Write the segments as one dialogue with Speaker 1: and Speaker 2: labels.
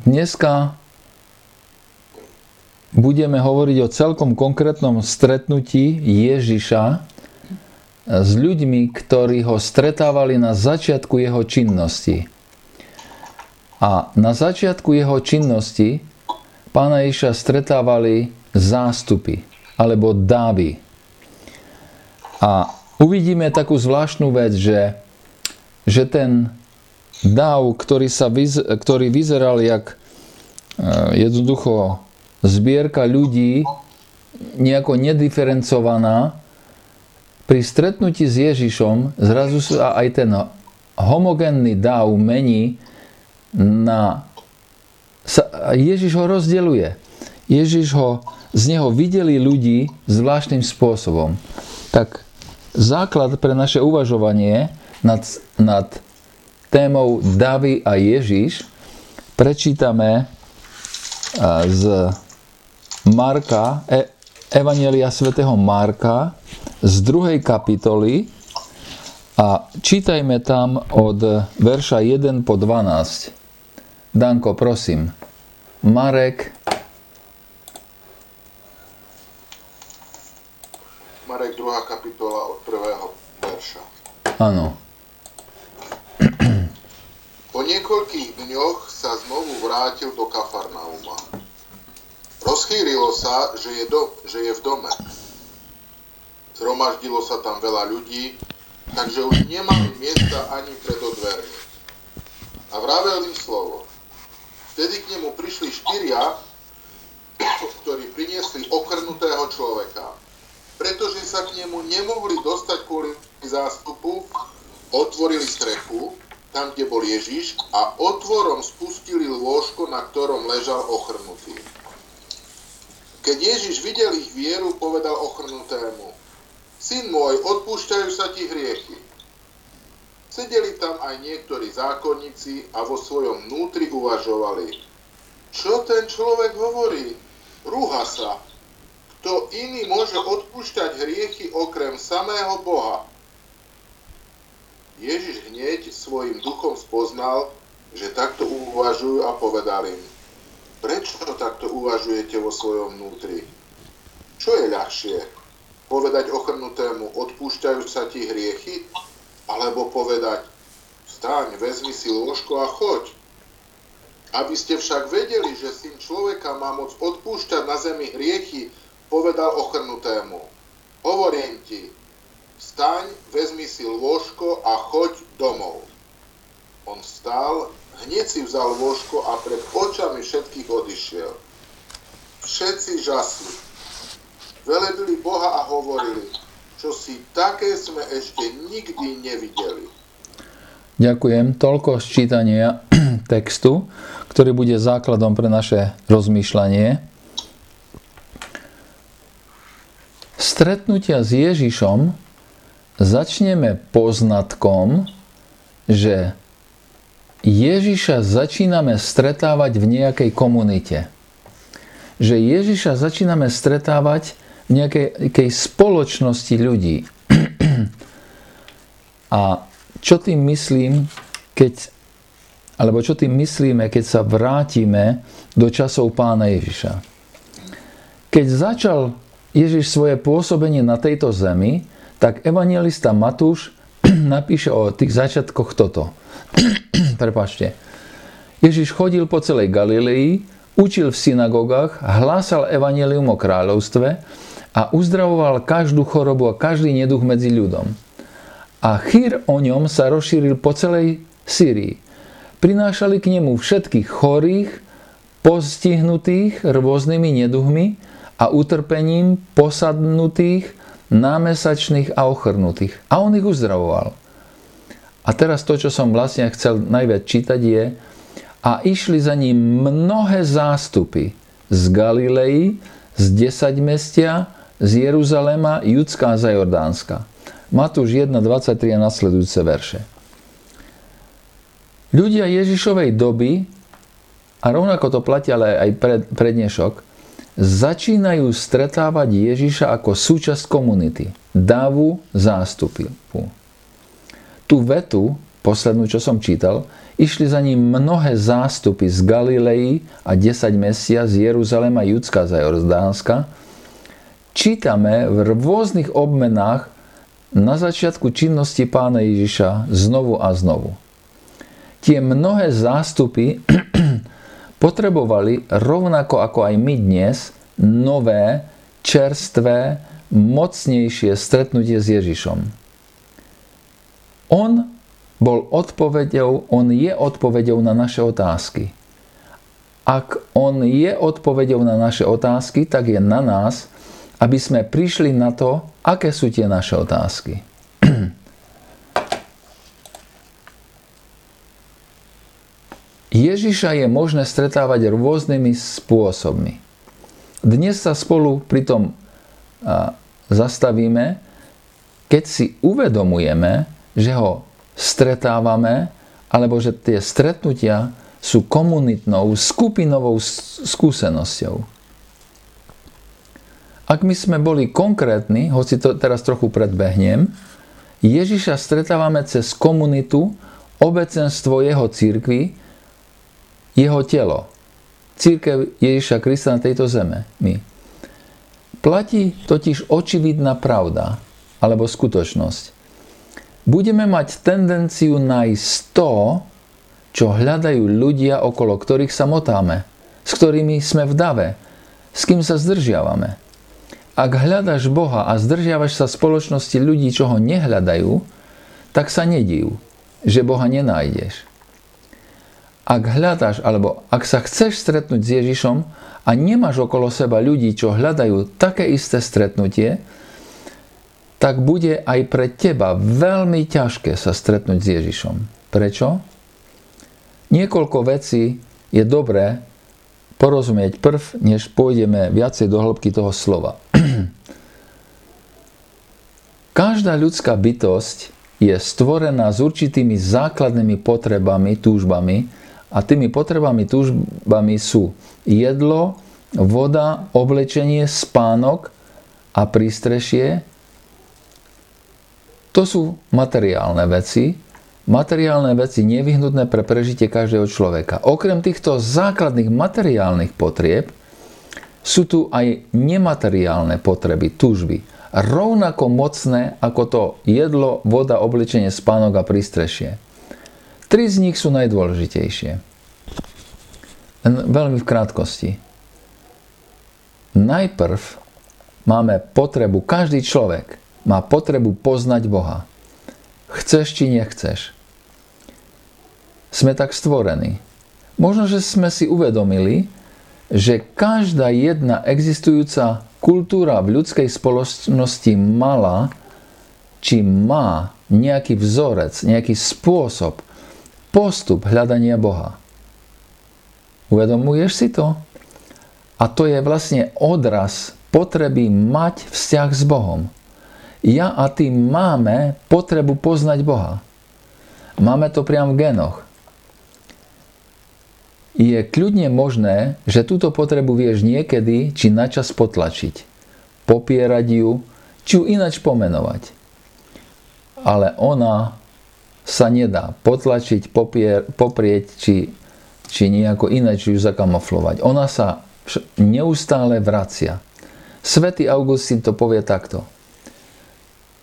Speaker 1: dneska budeme hovoriť o celkom konkrétnom stretnutí Ježiša s ľuďmi, ktorí ho stretávali na začiatku jeho činnosti. A na začiatku jeho činnosti pána Ježiša stretávali zástupy alebo dávy. A uvidíme takú zvláštnu vec, že, že ten dáv, ktorý, sa, ktorý vyzeral jak e, jednoducho zbierka ľudí, nejako nediferencovaná, pri stretnutí s Ježišom zrazu sa aj ten homogénny dáv mení na... Ježiš ho rozdeluje. Ježiš ho, z neho videli ľudí zvláštnym spôsobom. Tak základ pre naše uvažovanie nad, nad témou Davy a Ježiš prečítame z Marka, e, Evanielia svätého Marka z druhej kapitoly a čítajme tam od verša 1 po 12. Danko, prosím. Marek.
Speaker 2: Marek, druhá kapitola od prvého verša.
Speaker 1: Áno.
Speaker 2: Vrátil do Kafarnauma. Rozchýrilo sa, že je, do, že je v dome. Zhromaždilo sa tam veľa ľudí, takže už nemali miesta ani pred dvermi. A vravel im slovo. Vtedy k nemu prišli štyria, ktorí priniesli okrnutého človeka. Pretože sa k nemu nemohli dostať kvôli zástupu, otvorili strechu tam, kde bol Ježiš a otvorom spustili lôžko, na ktorom ležal ochrnutý. Keď Ježiš videl ich vieru, povedal ochrnutému, Syn môj, odpúšťajú sa ti hriechy. Sedeli tam aj niektorí zákonníci a vo svojom vnútri uvažovali, čo ten človek hovorí? Rúha sa. Kto iný môže odpúšťať hriechy okrem samého Boha? Ježiš hneď svojim duchom spoznal, že takto uvažujú a povedal im, prečo takto uvažujete vo svojom vnútri? Čo je ľahšie? Povedať ochrnutému, odpúšťajú sa ti hriechy? Alebo povedať, vstaň, vezmi si lôžko a choď. Aby ste však vedeli, že syn človeka má moc odpúšťať na zemi hriechy, povedal ochrnutému. Hovorím ti, Vstaň, vezmi si lôžko a choď domov. On vstal, hneď si vzal lôžko a pred očami všetkých odišiel. Všetci žasli. Velebili Boha a hovorili, čo si také sme ešte nikdy nevideli.
Speaker 1: Ďakujem. Toľko sčítania textu, ktorý bude základom pre naše rozmýšľanie. Stretnutia s Ježišom začneme poznatkom, že Ježiša začíname stretávať v nejakej komunite. Že Ježiša začíname stretávať v nejakej spoločnosti ľudí. A čo tým myslím, keď, alebo čo tým myslíme, keď sa vrátime do časov pána Ježiša. Keď začal Ježiš svoje pôsobenie na tejto zemi, tak evangelista Matúš napíše o tých začiatkoch toto. Prepačte. Ježiš chodil po celej Galilei, učil v synagogách, hlásal evanelium o kráľovstve a uzdravoval každú chorobu a každý neduch medzi ľudom. A chýr o ňom sa rozšíril po celej Syrii. Prinášali k nemu všetkých chorých, postihnutých rôznymi neduhmi a utrpením, posadnutých, námesačných a ochrnutých. A on ich uzdravoval. A teraz to, čo som vlastne chcel najviac čítať je, a išli za ním mnohé zástupy z Galilei, z mestia, z Jeruzalema, Judská a Jordánska. Matúš 1, 23 a nasledujúce verše. Ľudia Ježišovej doby, a rovnako to platí ale aj pred, prednešok, začínajú stretávať Ježiša ako súčasť komunity, dávu zástupy. Tú vetu, poslednú, čo som čítal, Išli za ním mnohé zástupy z Galilei a 10 mesia z Jeruzalema, Judska za Jordánska. Čítame v rôznych obmenách na začiatku činnosti pána Ježiša znovu a znovu. Tie mnohé zástupy potrebovali rovnako ako aj my dnes nové, čerstvé, mocnejšie stretnutie s Ježišom. On bol odpovedou, on je odpovedou na naše otázky. Ak on je odpovedou na naše otázky, tak je na nás, aby sme prišli na to, aké sú tie naše otázky. Ježiša je možné stretávať rôznymi spôsobmi. Dnes sa spolu pri tom zastavíme, keď si uvedomujeme, že ho stretávame, alebo že tie stretnutia sú komunitnou, skupinovou skúsenosťou. Ak my sme boli konkrétni, hoci to teraz trochu predbehnem, Ježiša stretávame cez komunitu, obecenstvo jeho církvy, jeho telo. Církev Ježiša Krista na tejto zeme. My. Platí totiž očividná pravda, alebo skutočnosť budeme mať tendenciu nájsť to, čo hľadajú ľudia, okolo ktorých sa motáme, s ktorými sme v dave, s kým sa zdržiavame. Ak hľadaš Boha a zdržiavaš sa spoločnosti ľudí, čo ho nehľadajú, tak sa nedív, že Boha nenájdeš. Ak hľadaš, alebo ak sa chceš stretnúť s Ježišom a nemáš okolo seba ľudí, čo hľadajú také isté stretnutie, tak bude aj pre teba veľmi ťažké sa stretnúť s Ježišom. Prečo? Niekoľko vecí je dobré porozumieť prv, než pôjdeme viacej do hĺbky toho slova. Každá ľudská bytosť je stvorená s určitými základnými potrebami, túžbami a tými potrebami, túžbami sú jedlo, voda, oblečenie, spánok a prístrešie to sú materiálne veci, materiálne veci nevyhnutné pre prežitie každého človeka. Okrem týchto základných materiálnych potrieb sú tu aj nemateriálne potreby, túžby. Rovnako mocné ako to jedlo, voda, oblečenie, spánok a prístrešie. Tri z nich sú najdôležitejšie. Len veľmi v krátkosti. Najprv máme potrebu, každý človek má potrebu poznať Boha. Chceš či nechceš. Sme tak stvorení. Možno, že sme si uvedomili, že každá jedna existujúca kultúra v ľudskej spoločnosti mala či má nejaký vzorec, nejaký spôsob, postup hľadania Boha. Uvedomuješ si to? A to je vlastne odraz potreby mať vzťah s Bohom ja a ty máme potrebu poznať Boha. Máme to priam v genoch. Je kľudne možné, že túto potrebu vieš niekedy či načas potlačiť, popierať ju, či ju inač pomenovať. Ale ona sa nedá potlačiť, popier, poprieť, či, či nejako inač ju zakamoflovať. Ona sa neustále vracia. Svetý Augustín to povie takto.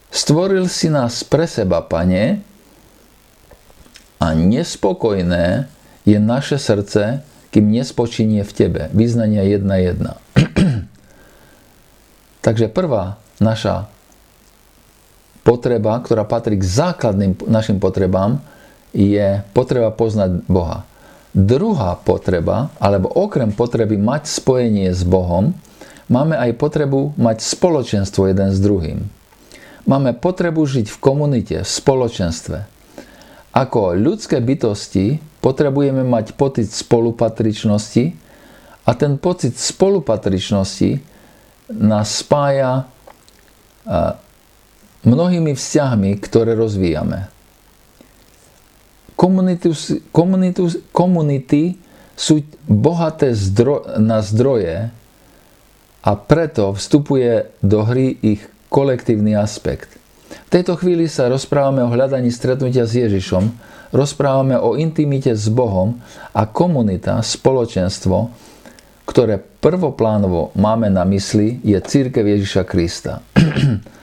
Speaker 1: Stvoril si nás pre seba, pane, a nespokojné je naše srdce, kým nespočinie v tebe. Význania 1.1. Takže prvá naša potreba, ktorá patrí k základným našim potrebám, je potreba poznať Boha. Druhá potreba, alebo okrem potreby mať spojenie s Bohom, máme aj potrebu mať spoločenstvo jeden s druhým. Máme potrebu žiť v komunite, v spoločenstve. Ako ľudské bytosti potrebujeme mať pocit spolupatričnosti a ten pocit spolupatričnosti nás spája mnohými vzťahmi, ktoré rozvíjame. Komunity, komunity, komunity sú bohaté zdro, na zdroje a preto vstupuje do hry ich kolektívny aspekt. V tejto chvíli sa rozprávame o hľadaní stretnutia s Ježišom, rozprávame o intimite s Bohom a komunita, spoločenstvo, ktoré prvoplánovo máme na mysli, je církev Ježiša Krista.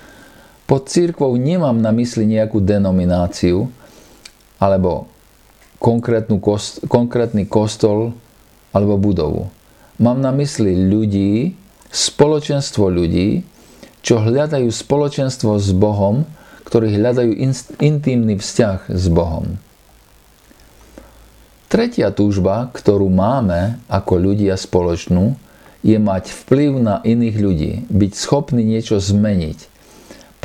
Speaker 1: Pod církvou nemám na mysli nejakú denomináciu alebo kost, konkrétny kostol alebo budovu. Mám na mysli ľudí, spoločenstvo ľudí, čo hľadajú spoločenstvo s Bohom, ktorí hľadajú intimný vzťah s Bohom. Tretia túžba, ktorú máme ako ľudia spoločnú, je mať vplyv na iných ľudí, byť schopný niečo zmeniť.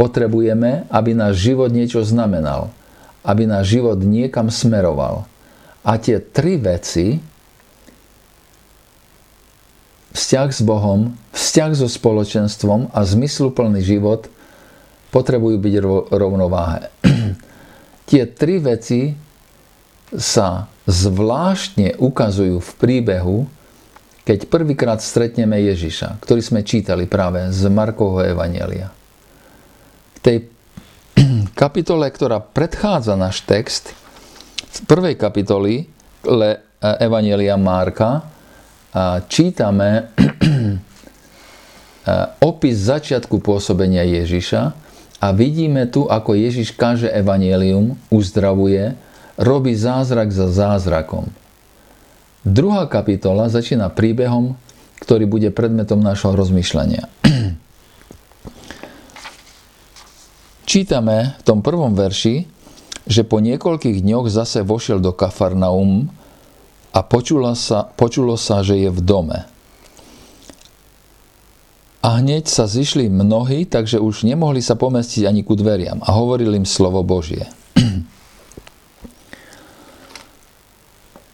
Speaker 1: Potrebujeme, aby náš život niečo znamenal, aby náš život niekam smeroval. A tie tri veci, vzťah s Bohom, vzťah so spoločenstvom a zmysluplný život – potrebujú byť rovnováhe. Tie tri veci sa zvláštne ukazujú v príbehu, keď prvýkrát stretneme Ježiša, ktorý sme čítali práve z Markovho Evangelia. V tej kapitole, ktorá predchádza náš text, z prvej kapitoly Evangelia Marka, čítame opis začiatku pôsobenia Ježiša a vidíme tu, ako Ježiš káže evanielium, uzdravuje, robí zázrak za zázrakom. Druhá kapitola začína príbehom, ktorý bude predmetom nášho rozmýšľania. Čítame v tom prvom verši, že po niekoľkých dňoch zase vošiel do Kafarnaum a počulo sa, počulo sa, že je v dome. A hneď sa zišli mnohí, takže už nemohli sa pomestiť ani ku dveriam a hovorili im slovo Božie.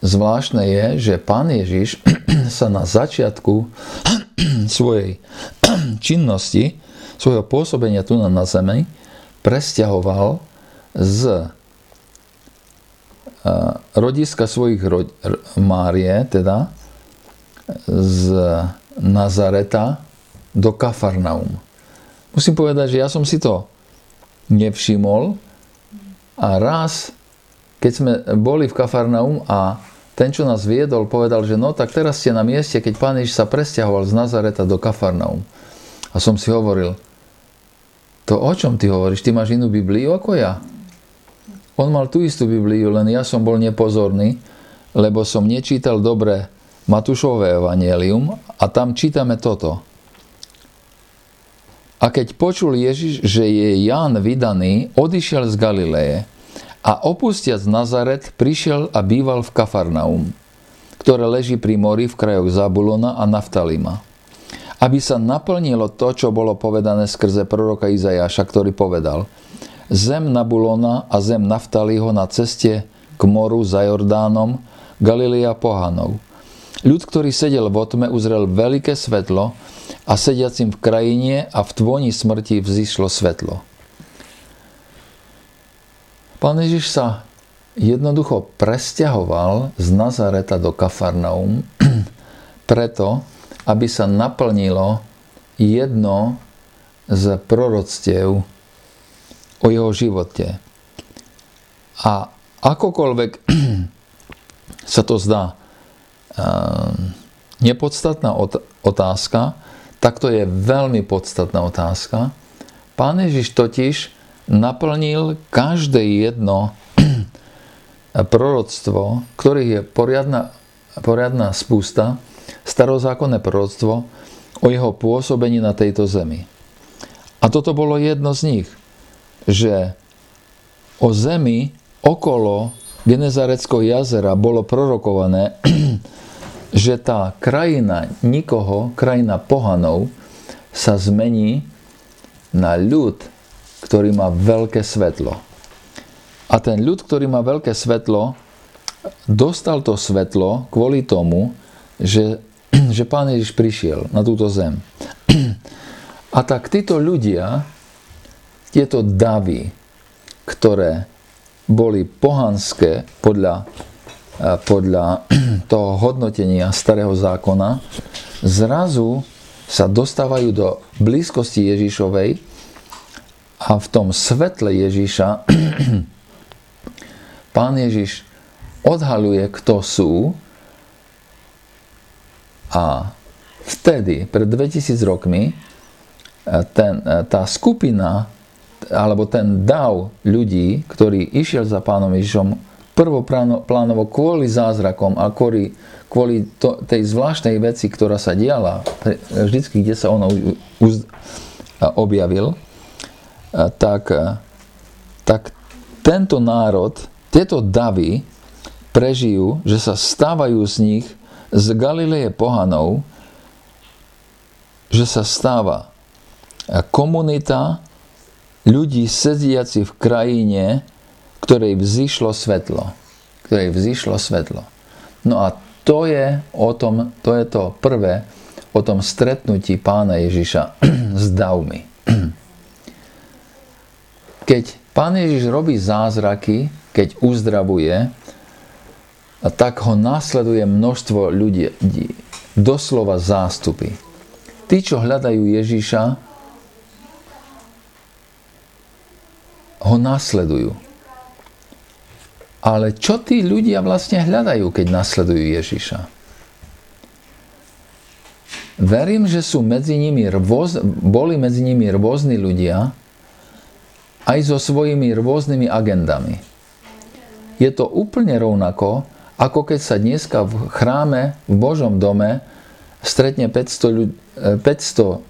Speaker 1: Zvláštne je, že pán Ježiš sa na začiatku svojej činnosti, svojho pôsobenia tu na zemi, presťahoval z rodiska svojich rod- Márie, teda z Nazareta, do Kafarnaum. Musím povedať, že ja som si to nevšimol a raz, keď sme boli v Kafarnaum a ten, čo nás viedol, povedal, že no tak teraz ste na mieste, keď pán Ježiš sa presťahoval z Nazareta do Kafarnaum. A som si hovoril, to o čom ty hovoríš? Ty máš inú Bibliu ako ja? On mal tú istú Bibliu, len ja som bol nepozorný, lebo som nečítal dobre Matúšové evanielium a tam čítame toto. A keď počul Ježiš, že je Ján vydaný, odišiel z Galileje a opustiac Nazaret prišiel a býval v Kafarnaum, ktoré leží pri mori v krajoch Zabulona a Naftalima. Aby sa naplnilo to, čo bolo povedané skrze proroka Izajaša, ktorý povedal Zem Nabulona a zem Naftaliho na ceste k moru za Jordánom, Galilea pohanov. Ľud, ktorý sedel v otme, uzrel veľké svetlo, a sediacim v krajine a v tvoni smrti vzýšlo svetlo. Pán Ježiš sa jednoducho presťahoval z Nazareta do Kafarnaum preto, aby sa naplnilo jedno z proroctiev o jeho živote. A akokoľvek sa to zdá ehm, nepodstatná otázka, tak to je veľmi podstatná otázka. Pán Ježiš totiž naplnil každé jedno proroctvo, ktorých je poriadna, poriadna spústa, starozákonné proroctvo o jeho pôsobení na tejto zemi. A toto bolo jedno z nich, že o zemi okolo Genezareckého jazera bolo prorokované, že tá krajina nikoho, krajina pohanov, sa zmení na ľud, ktorý má veľké svetlo. A ten ľud, ktorý má veľké svetlo, dostal to svetlo kvôli tomu, že, že Pán Ježiš prišiel na túto zem. A tak títo ľudia, tieto davy, ktoré boli pohanské podľa podľa toho hodnotenia starého zákona, zrazu sa dostávajú do blízkosti Ježišovej a v tom svetle Ježiša pán Ježiš odhaluje, kto sú a vtedy, pred 2000 rokmi, ten, tá skupina alebo ten dav ľudí, ktorý išiel za pánom Ježišom prvoplánovo kvôli zázrakom a kvôli, kvôli to, tej zvláštnej veci, ktorá sa diala vždycky, kde sa ono uz, objavil, tak, tak tento národ, tieto davy prežijú, že sa stávajú z nich z Galileje pohanov, že sa stáva komunita ľudí sediaci v krajine, ktorej vzýšlo svetlo. Ktorej vzýšlo svetlo. No a to je, o tom, to je to prvé o tom stretnutí pána Ježiša s davmi. Keď pán Ježiš robí zázraky, keď uzdravuje, tak ho nasleduje množstvo ľudí, doslova zástupy. Tí, čo hľadajú Ježiša, ho nasledujú. Ale čo tí ľudia vlastne hľadajú, keď nasledujú Ježiša? Verím, že sú medzi nimi rôz, boli medzi nimi rôzni ľudia, aj so svojimi rôznymi agendami. Je to úplne rovnako, ako keď sa dneska v chráme, v Božom dome, stretne 500, ľudí, 500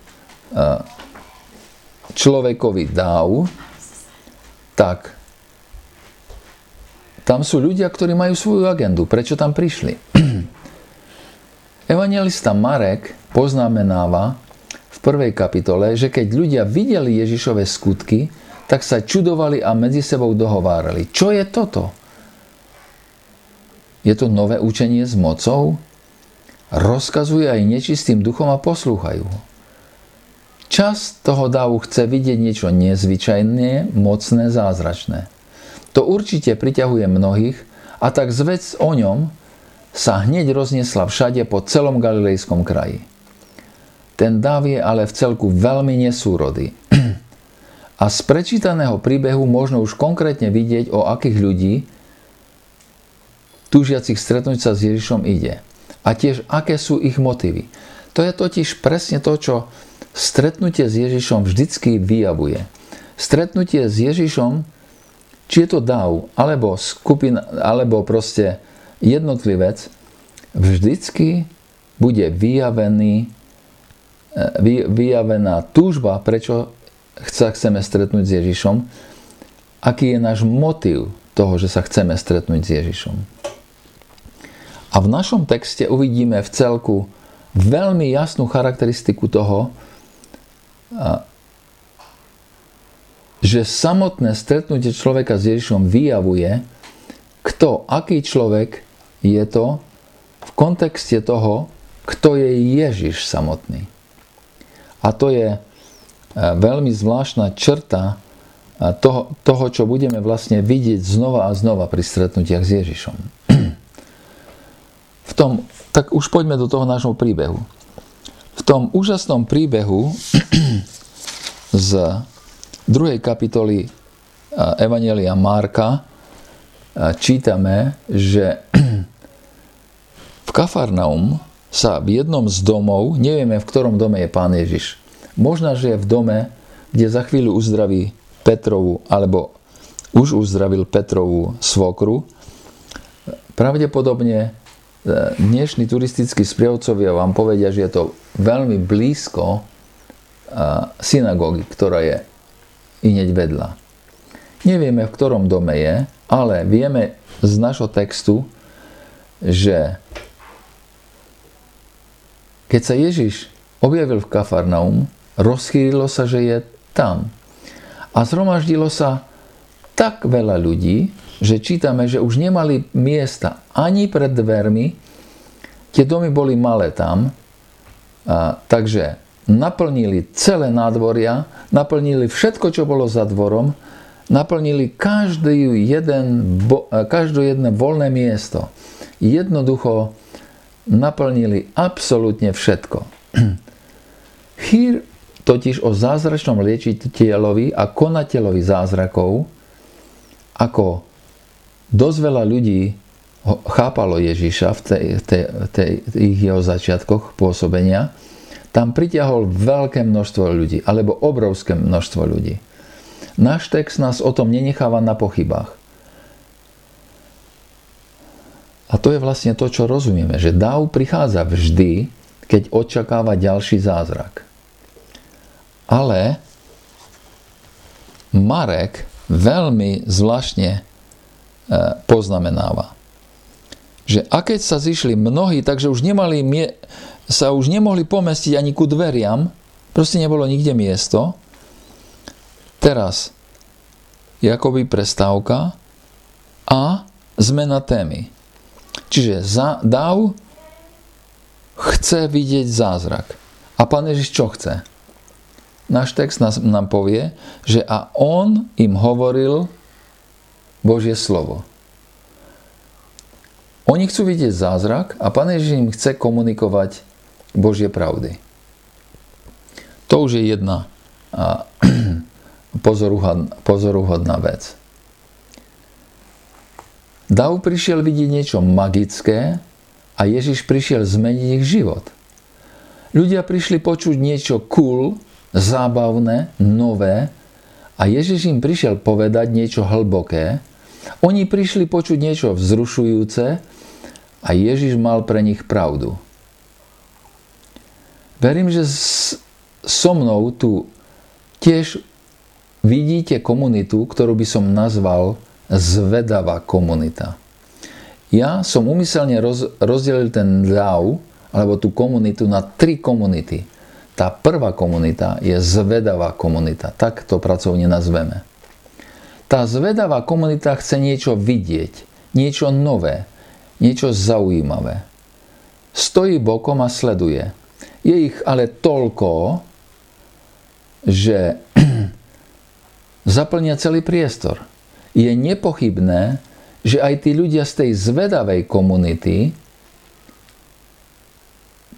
Speaker 1: človekový dáv, tak tam sú ľudia, ktorí majú svoju agendu. Prečo tam prišli? Evangelista Marek poznamenáva v prvej kapitole, že keď ľudia videli Ježišove skutky, tak sa čudovali a medzi sebou dohovárali. Čo je toto? Je to nové učenie s mocou? Rozkazuje aj nečistým duchom a poslúchajú ho. Čas toho davu chce vidieť niečo nezvyčajné, mocné, zázračné. To určite priťahuje mnohých a tak zvec o ňom sa hneď rozniesla všade po celom galilejskom kraji. Ten dáv je ale v celku veľmi nesúrodý. A z prečítaného príbehu možno už konkrétne vidieť, o akých ľudí túžiacich stretnúť sa s Ježišom ide. A tiež, aké sú ich motívy. To je totiž presne to, čo stretnutie s Ježišom vždycky vyjavuje. Stretnutie s Ježišom, či je to dav, alebo skupina, alebo proste jednotlivec, vždycky bude vyjavený, e, vyjavená túžba, prečo sa chceme stretnúť s Ježišom, aký je náš motiv toho, že sa chceme stretnúť s Ježišom. A v našom texte uvidíme v celku veľmi jasnú charakteristiku toho, že samotné stretnutie človeka s Ježišom vyjavuje, kto, aký človek je to v kontexte toho, kto je Ježiš samotný. A to je e, veľmi zvláštna črta e, toho, toho, čo budeme vlastne vidieť znova a znova pri stretnutiach s Ježišom. V tom, tak už poďme do toho nášho príbehu. V tom úžasnom príbehu z druhej kapitoly Evangelia Marka čítame, že v Kafarnaum sa v jednom z domov, nevieme v ktorom dome je pán Ježiš, možno, že je v dome, kde za chvíľu uzdraví Petrovu, alebo už uzdravil Petrovú svokru, pravdepodobne dnešní turistickí sprievodcovia vám povedia, že je to veľmi blízko synagógy, ktorá je ineď vedľa. Nevieme, v ktorom dome je, ale vieme z našho textu, že keď sa Ježiš objavil v Kafarnaum, rozchýlilo sa, že je tam. A zhromaždilo sa tak veľa ľudí, že čítame, že už nemali miesta ani pred dvermi, tie domy boli malé tam, a, takže naplnili celé nádvoria, naplnili všetko, čo bolo za dvorom, naplnili každý jeden, každé jedno voľné miesto. Jednoducho naplnili absolútne všetko. Chýr totiž o zázračnom liečiteľovi a konateľovi zázrakov ako dosť veľa ľudí chápalo Ježiša v tej, tej, tej, tých jeho začiatkoch pôsobenia, tam pritiahol veľké množstvo ľudí, alebo obrovské množstvo ľudí. Náš text nás o tom nenecháva na pochybách. A to je vlastne to, čo rozumieme, že dáv prichádza vždy, keď očakáva ďalší zázrak. Ale Marek veľmi zvláštne poznamenáva, že a keď sa zišli mnohí, takže už nemali, sa už nemohli pomestiť ani ku dveriam, proste nebolo nikde miesto. Teraz je akoby prestávka a zmena témy. Čiže za, Dav chce vidieť zázrak. A pán Ježiš čo chce? Náš text nás, nám povie, že a on im hovoril Božie slovo. Oni chcú vidieť zázrak a pán Ježiš im chce komunikovať Božie pravdy. To už je jedna pozoruhodná vec. Dav prišiel vidieť niečo magické a Ježiš prišiel zmeniť ich život. Ľudia prišli počuť niečo cool, zábavné, nové a Ježiš im prišiel povedať niečo hlboké. Oni prišli počuť niečo vzrušujúce a Ježiš mal pre nich pravdu. Verím, že so mnou tu tiež vidíte komunitu, ktorú by som nazval zvedavá komunita. Ja som umyselne roz, rozdelil ten DAO, alebo tú komunitu na tri komunity. Tá prvá komunita je zvedavá komunita, tak to pracovne nazveme. Tá zvedavá komunita chce niečo vidieť, niečo nové, niečo zaujímavé. Stojí bokom a sleduje. Je ich ale toľko, že zaplnia celý priestor je nepochybné, že aj tí ľudia z tej zvedavej komunity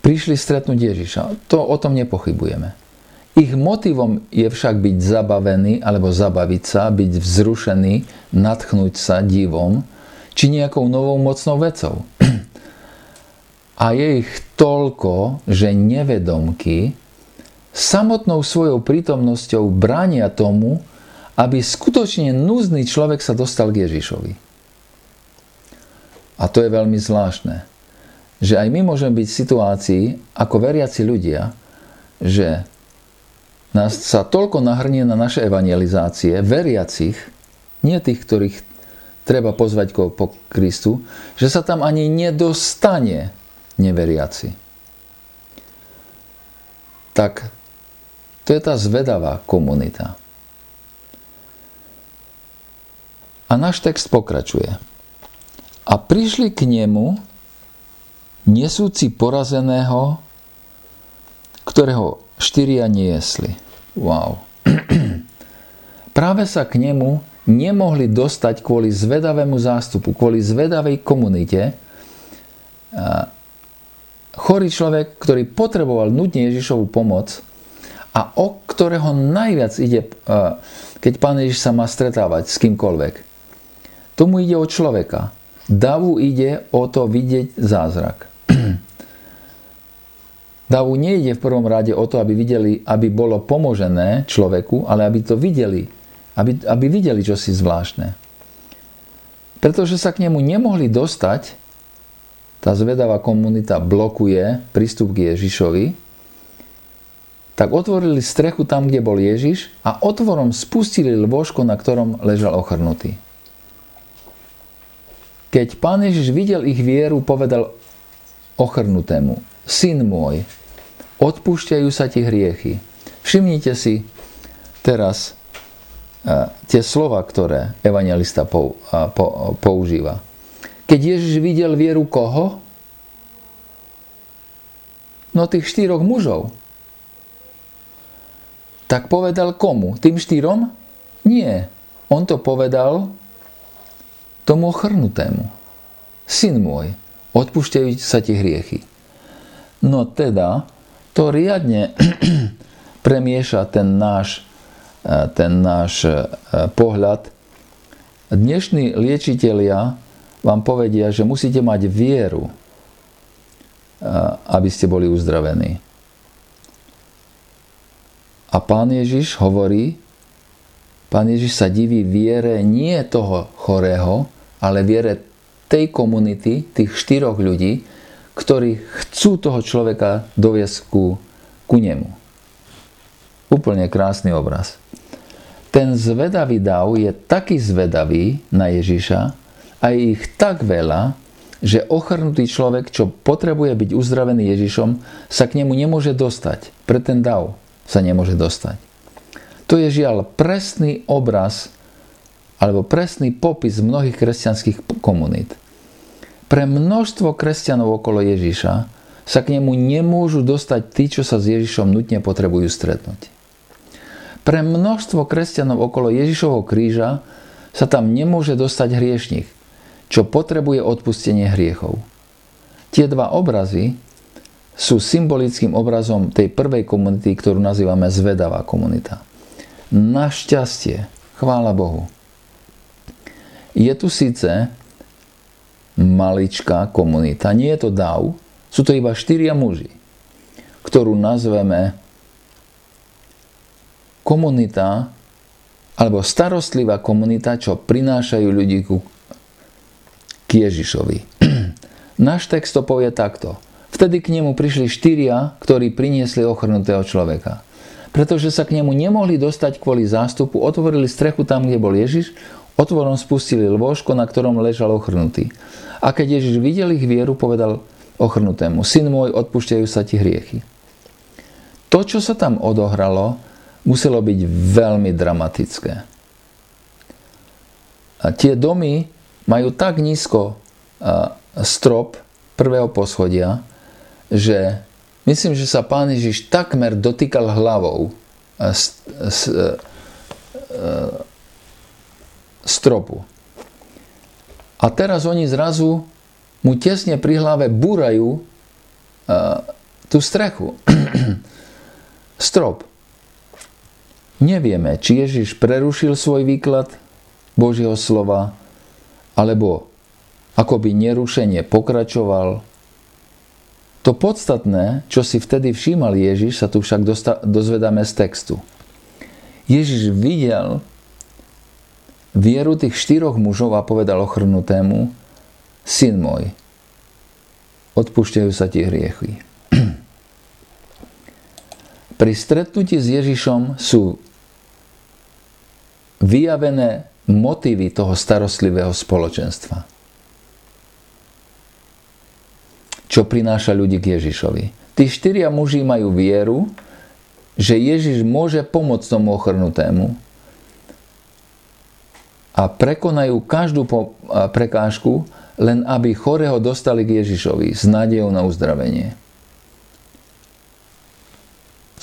Speaker 1: prišli stretnúť Ježiša. To o tom nepochybujeme. Ich motivom je však byť zabavený alebo zabaviť sa, byť vzrušený, natchnúť sa divom či nejakou novou mocnou vecou. A je ich toľko, že nevedomky samotnou svojou prítomnosťou bránia tomu, aby skutočne núzny človek sa dostal k Ježišovi. A to je veľmi zvláštne, že aj my môžeme byť v situácii, ako veriaci ľudia, že nás sa toľko nahrnie na naše evangelizácie, veriacich, nie tých, ktorých treba pozvať po Kristu, že sa tam ani nedostane neveriaci. Tak to je tá zvedavá komunita. A náš text pokračuje. A prišli k nemu nesúci porazeného, ktorého štyria niesli. Wow. Práve sa k nemu nemohli dostať kvôli zvedavému zástupu, kvôli zvedavej komunite. Chorý človek, ktorý potreboval nutne Ježišovu pomoc a o ktorého najviac ide, keď pán Ježiš sa má stretávať s kýmkoľvek. Tomu ide o človeka. Davu ide o to vidieť zázrak. Davu nejde v prvom rade o to, aby videli, aby bolo pomožené človeku, ale aby to videli. Aby, aby videli čosi zvláštne. Pretože sa k nemu nemohli dostať, tá zvedavá komunita blokuje prístup k Ježišovi, tak otvorili strechu tam, kde bol Ježiš a otvorom spustili lôžko, na ktorom ležal ochrnutý. Keď pán Ježiš videl ich vieru, povedal ochrnutému, syn môj, odpúšťajú sa ti hriechy. Všimnite si teraz uh, tie slova, ktoré evangelista po, používa. Keď Ježiš videl vieru koho? No tých štyroch mužov. Tak povedal komu? Tým štyrom? Nie. On to povedal tomu ochrnutému. Syn môj, odpúšťajú sa ti hriechy. No teda, to riadne premieša ten náš, e, ten náš e, pohľad Dnešní liečitelia vám povedia, že musíte mať vieru, aby ste boli uzdravení. A pán Ježiš hovorí, pán Ježiš sa diví viere nie toho chorého, ale viere tej komunity, tých štyroch ľudí, ktorí chcú toho človeka doviesť ku, ku nemu. Úplne krásny obraz. Ten zvedavý dav je taký zvedavý na Ježiša a je ich tak veľa, že ochrnutý človek, čo potrebuje byť uzdravený Ježišom, sa k nemu nemôže dostať. Pre ten dav sa nemôže dostať. To je žiaľ presný obraz alebo presný popis mnohých kresťanských komunít. Pre množstvo kresťanov okolo Ježiša sa k nemu nemôžu dostať tí, čo sa s Ježišom nutne potrebujú stretnúť. Pre množstvo kresťanov okolo Ježišovho kríža sa tam nemôže dostať hriešnik, čo potrebuje odpustenie hriechov. Tie dva obrazy sú symbolickým obrazom tej prvej komunity, ktorú nazývame zvedavá komunita. Našťastie, chvála Bohu. Je tu síce maličká komunita, nie je to dav, sú to iba štyria muži, ktorú nazveme komunita alebo starostlivá komunita, čo prinášajú ľudí ku, k Ježišovi. Náš text to povie takto. Vtedy k nemu prišli štyria, ktorí priniesli ochrnutého človeka. Pretože sa k nemu nemohli dostať kvôli zástupu, otvorili strechu tam, kde bol Ježiš, otvorom spustili lôžko, na ktorom ležal ochrnutý. A keď Ježiš videl ich vieru, povedal ochrnutému, syn môj, odpúšťajú sa ti hriechy. To, čo sa tam odohralo, muselo byť veľmi dramatické. A tie domy majú tak nízko strop prvého poschodia, že myslím, že sa pán Ježiš takmer dotýkal hlavou stropu. A teraz oni zrazu mu tesne pri hlave búrajú tú strechu. Strop. Nevieme, či Ježiš prerušil svoj výklad Božieho slova, alebo akoby nerušenie pokračoval to podstatné, čo si vtedy všímal Ježiš, sa tu však dozvedáme z textu. Ježiš videl vieru tých štyroch mužov a povedal ochrnutému, syn môj, odpúšťajú sa ti hriechy. Pri stretnutí s Ježišom sú vyjavené motívy toho starostlivého spoločenstva. čo prináša ľudí k Ježišovi. Tí štyria muži majú vieru, že Ježiš môže pomôcť tomu ochrnutému a prekonajú každú prekážku, len aby chorého dostali k Ježišovi s nádejou na uzdravenie.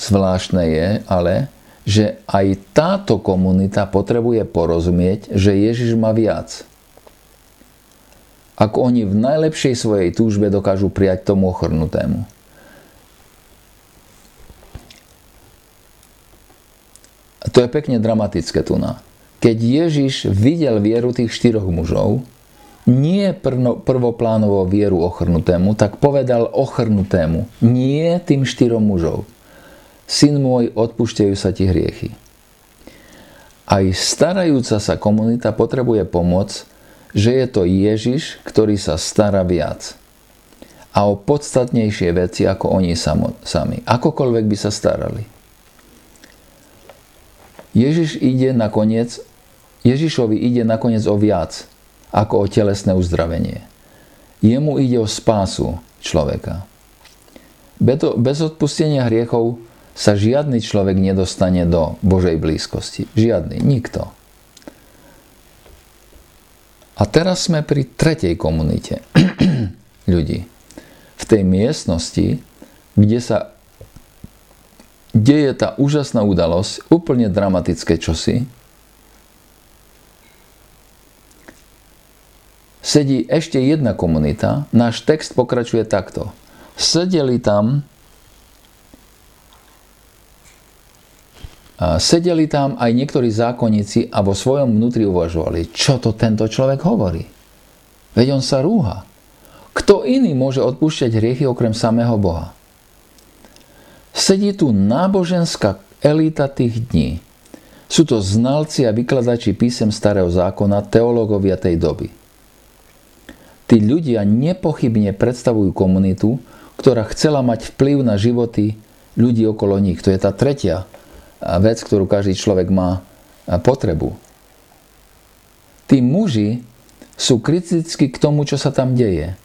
Speaker 1: Zvláštne je ale, že aj táto komunita potrebuje porozumieť, že Ježiš má viac ako oni v najlepšej svojej túžbe dokážu prijať tomu ochrnutému. To je pekne dramatické tu na. Keď Ježiš videl vieru tých štyroch mužov, nie prvoplánovo vieru ochrnutému, tak povedal ochrnutému, nie tým štyrom mužov. Syn môj, odpúšťajú sa ti hriechy. Aj starajúca sa komunita potrebuje pomoc, že je to Ježiš, ktorý sa stará viac a o podstatnejšie veci ako oni sami. Akokoľvek by sa starali. Ježiš ide nakoniec, Ježišovi ide nakoniec o viac ako o telesné uzdravenie. Jemu ide o spásu človeka. Bez odpustenia hriechov sa žiadny človek nedostane do Božej blízkosti. Žiadny, nikto. A teraz sme pri tretej komunite ľudí. V tej miestnosti, kde sa deje tá úžasná udalosť, úplne dramatické čosi, sedí ešte jedna komunita. Náš text pokračuje takto. Sedeli tam sedeli tam aj niektorí zákonníci a vo svojom vnútri uvažovali, čo to tento človek hovorí. Veď on sa rúha. Kto iný môže odpúšťať hriechy okrem samého Boha? Sedí tu náboženská elita tých dní. Sú to znalci a vykladači písem starého zákona, teológovia tej doby. Tí ľudia nepochybne predstavujú komunitu, ktorá chcela mať vplyv na životy ľudí okolo nich. To je tá tretia vec, ktorú každý človek má potrebu. Tí muži sú kritickí k tomu, čo sa tam deje.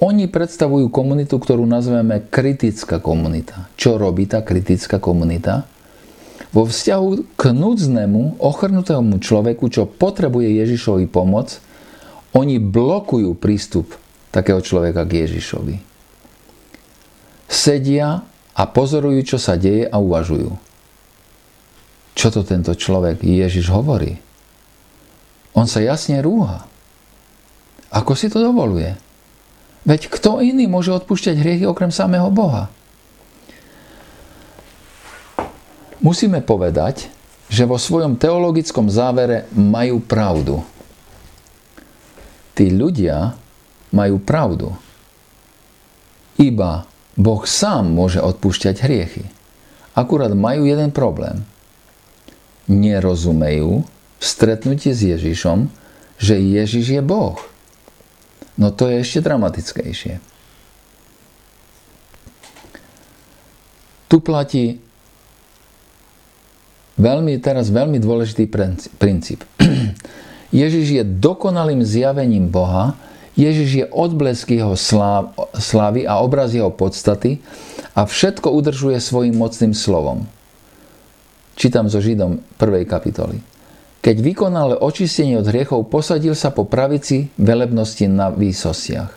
Speaker 1: Oni predstavujú komunitu, ktorú nazveme kritická komunita. Čo robí tá kritická komunita? Vo vzťahu k núdznému, ochrnutému človeku, čo potrebuje Ježišovi pomoc, oni blokujú prístup takého človeka k Ježišovi. Sedia a pozorujú, čo sa deje a uvažujú čo to tento človek Ježiš hovorí. On sa jasne rúha. Ako si to dovoluje? Veď kto iný môže odpúšťať hriechy okrem samého Boha? Musíme povedať, že vo svojom teologickom závere majú pravdu. Tí ľudia majú pravdu. Iba Boh sám môže odpúšťať hriechy. Akurát majú jeden problém – nerozumejú v stretnutí s Ježišom, že Ježiš je Boh. No to je ešte dramatickejšie. Tu platí veľmi, teraz veľmi dôležitý princíp. Ježiš je dokonalým zjavením Boha, Ježiš je odblesk jeho slávy a obraz jeho podstaty a všetko udržuje svojim mocným slovom. Čítam so Židom 1. kapitoly. Keď vykonal očistenie od hriechov, posadil sa po pravici velebnosti na výsostiach.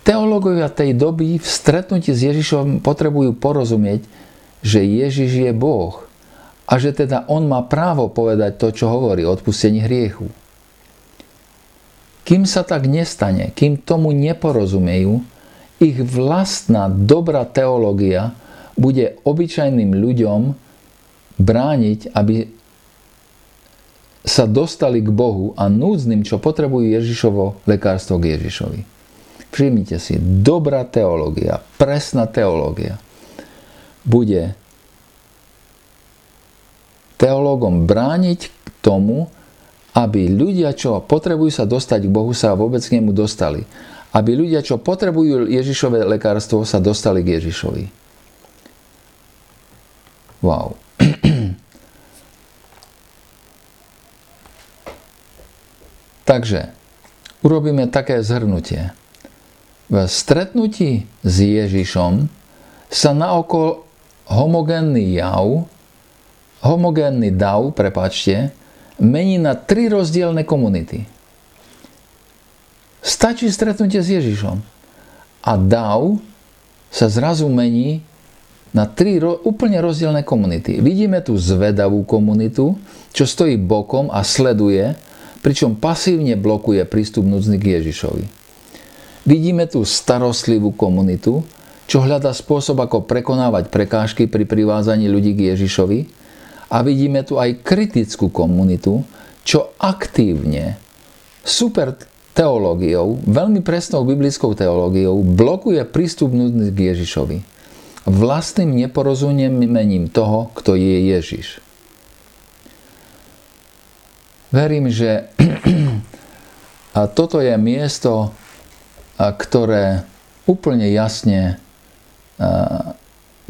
Speaker 1: Teológovia tej doby v stretnutí s Ježišom potrebujú porozumieť, že Ježiš je Boh a že teda On má právo povedať to, čo hovorí o odpustení hriechu. Kým sa tak nestane, kým tomu neporozumejú, ich vlastná dobrá teológia bude obyčajným ľuďom brániť, aby sa dostali k Bohu a núdznym, čo potrebujú Ježišovo lekárstvo k Ježišovi. Všimnite si, dobrá teológia, presná teológia bude teológom brániť k tomu, aby ľudia, čo potrebujú sa dostať k Bohu, sa vôbec k nemu dostali. Aby ľudia, čo potrebujú Ježišové lekárstvo, sa dostali k Ježišovi. Wow. Takže urobíme také zhrnutie. V stretnutí s Ježišom sa naokol homogénny jav, homogénny dav, prepačte, mení na tri rozdielne komunity. Stačí stretnutie s Ježišom a dav sa zrazu mení na tri ro- úplne rozdielne komunity. Vidíme tu zvedavú komunitu, čo stojí bokom a sleduje, pričom pasívne blokuje prístup núdzny k Ježišovi. Vidíme tu starostlivú komunitu, čo hľadá spôsob, ako prekonávať prekážky pri privázaní ľudí k Ježišovi. A vidíme tu aj kritickú komunitu, čo aktívne, super teológiou, veľmi presnou biblickou teológiou, blokuje prístup k Ježišovi vlastným neporozumením toho, kto je Ježiš. Verím, že toto je miesto, ktoré úplne jasne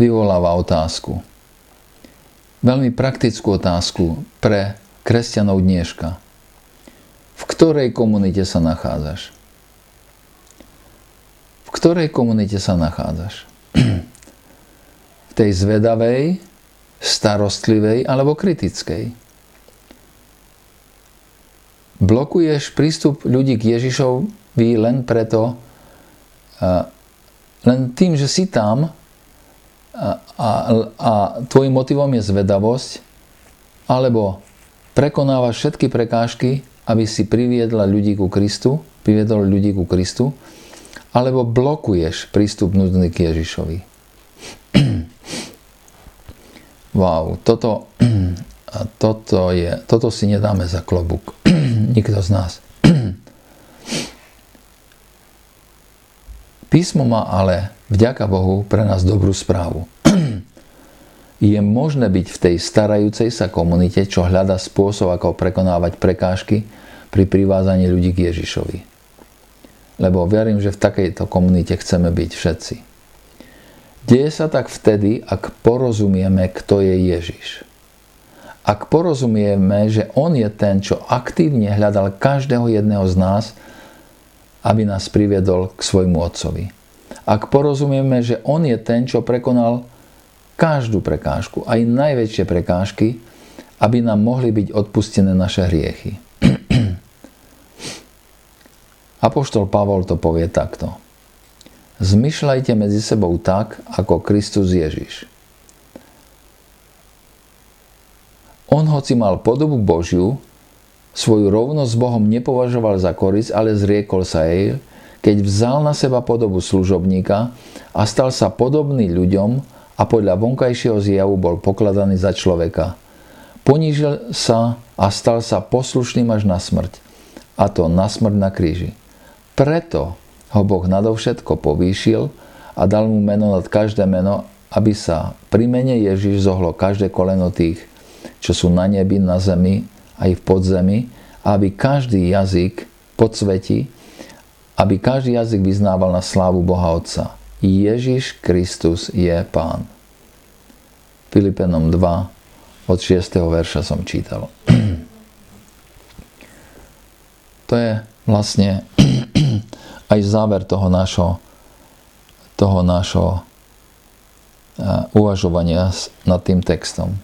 Speaker 1: vyvoláva otázku. Veľmi praktickú otázku pre kresťanov dneška. V ktorej komunite sa nachádzaš? V ktorej komunite sa nachádzaš? tej zvedavej, starostlivej alebo kritickej. Blokuješ prístup ľudí k Ježišovi len preto, len tým, že si tam a, a, tvojim motivom je zvedavosť, alebo prekonávaš všetky prekážky, aby si priviedla ľudí ku Kristu, priviedol ľudí ku Kristu, alebo blokuješ prístup nudný k Ježišovi. wow, toto, toto, je, toto si nedáme za klobúk. Nikto z nás. Písmo má ale, vďaka Bohu, pre nás dobrú správu. je možné byť v tej starajúcej sa komunite, čo hľada spôsob, ako prekonávať prekážky pri privázaní ľudí k Ježišovi. Lebo verím, že v takejto komunite chceme byť všetci. Deje sa tak vtedy, ak porozumieme, kto je Ježiš. Ak porozumieme, že On je ten, čo aktívne hľadal každého jedného z nás, aby nás priviedol k svojmu Otcovi. Ak porozumieme, že On je ten, čo prekonal každú prekážku, aj najväčšie prekážky, aby nám mohli byť odpustené naše hriechy. Apoštol Pavol to povie takto. Zmyšľajte medzi sebou tak, ako Kristus Ježiš. On hoci mal podobu Božiu, Svoju rovnosť s Bohom nepovažoval za korisť, ale zriekol sa jej, keď vzal na seba podobu služobníka a stal sa podobný ľuďom a podľa vonkajšieho zjavu bol pokladaný za človeka. Ponížil sa a stal sa poslušným až na smrť. A to na smrť na kríži. Preto ho Boh nadovšetko povýšil a dal mu meno nad každé meno, aby sa pri mene Ježiš zohlo každé koleno tých, čo sú na nebi, na zemi aj v podzemi, aby každý jazyk podsvetí, aby každý jazyk vyznával na slávu Boha Otca. Ježiš Kristus je Pán. Filipenom 2 od 6. verša som čítal. To je vlastne aj záver toho nášho, toho nášho uvažovania nad tým textom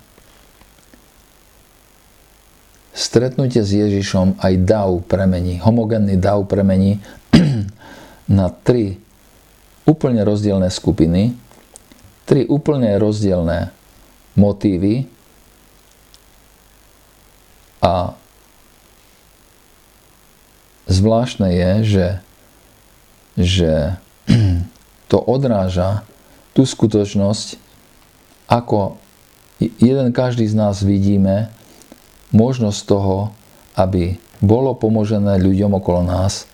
Speaker 1: stretnutie s Ježišom aj dav premení, homogénny dav premení na tri úplne rozdielne skupiny, tri úplne rozdielne motívy a zvláštne je, že, že to odráža tú skutočnosť, ako jeden každý z nás vidíme možnosť toho, aby bolo pomožené ľuďom okolo nás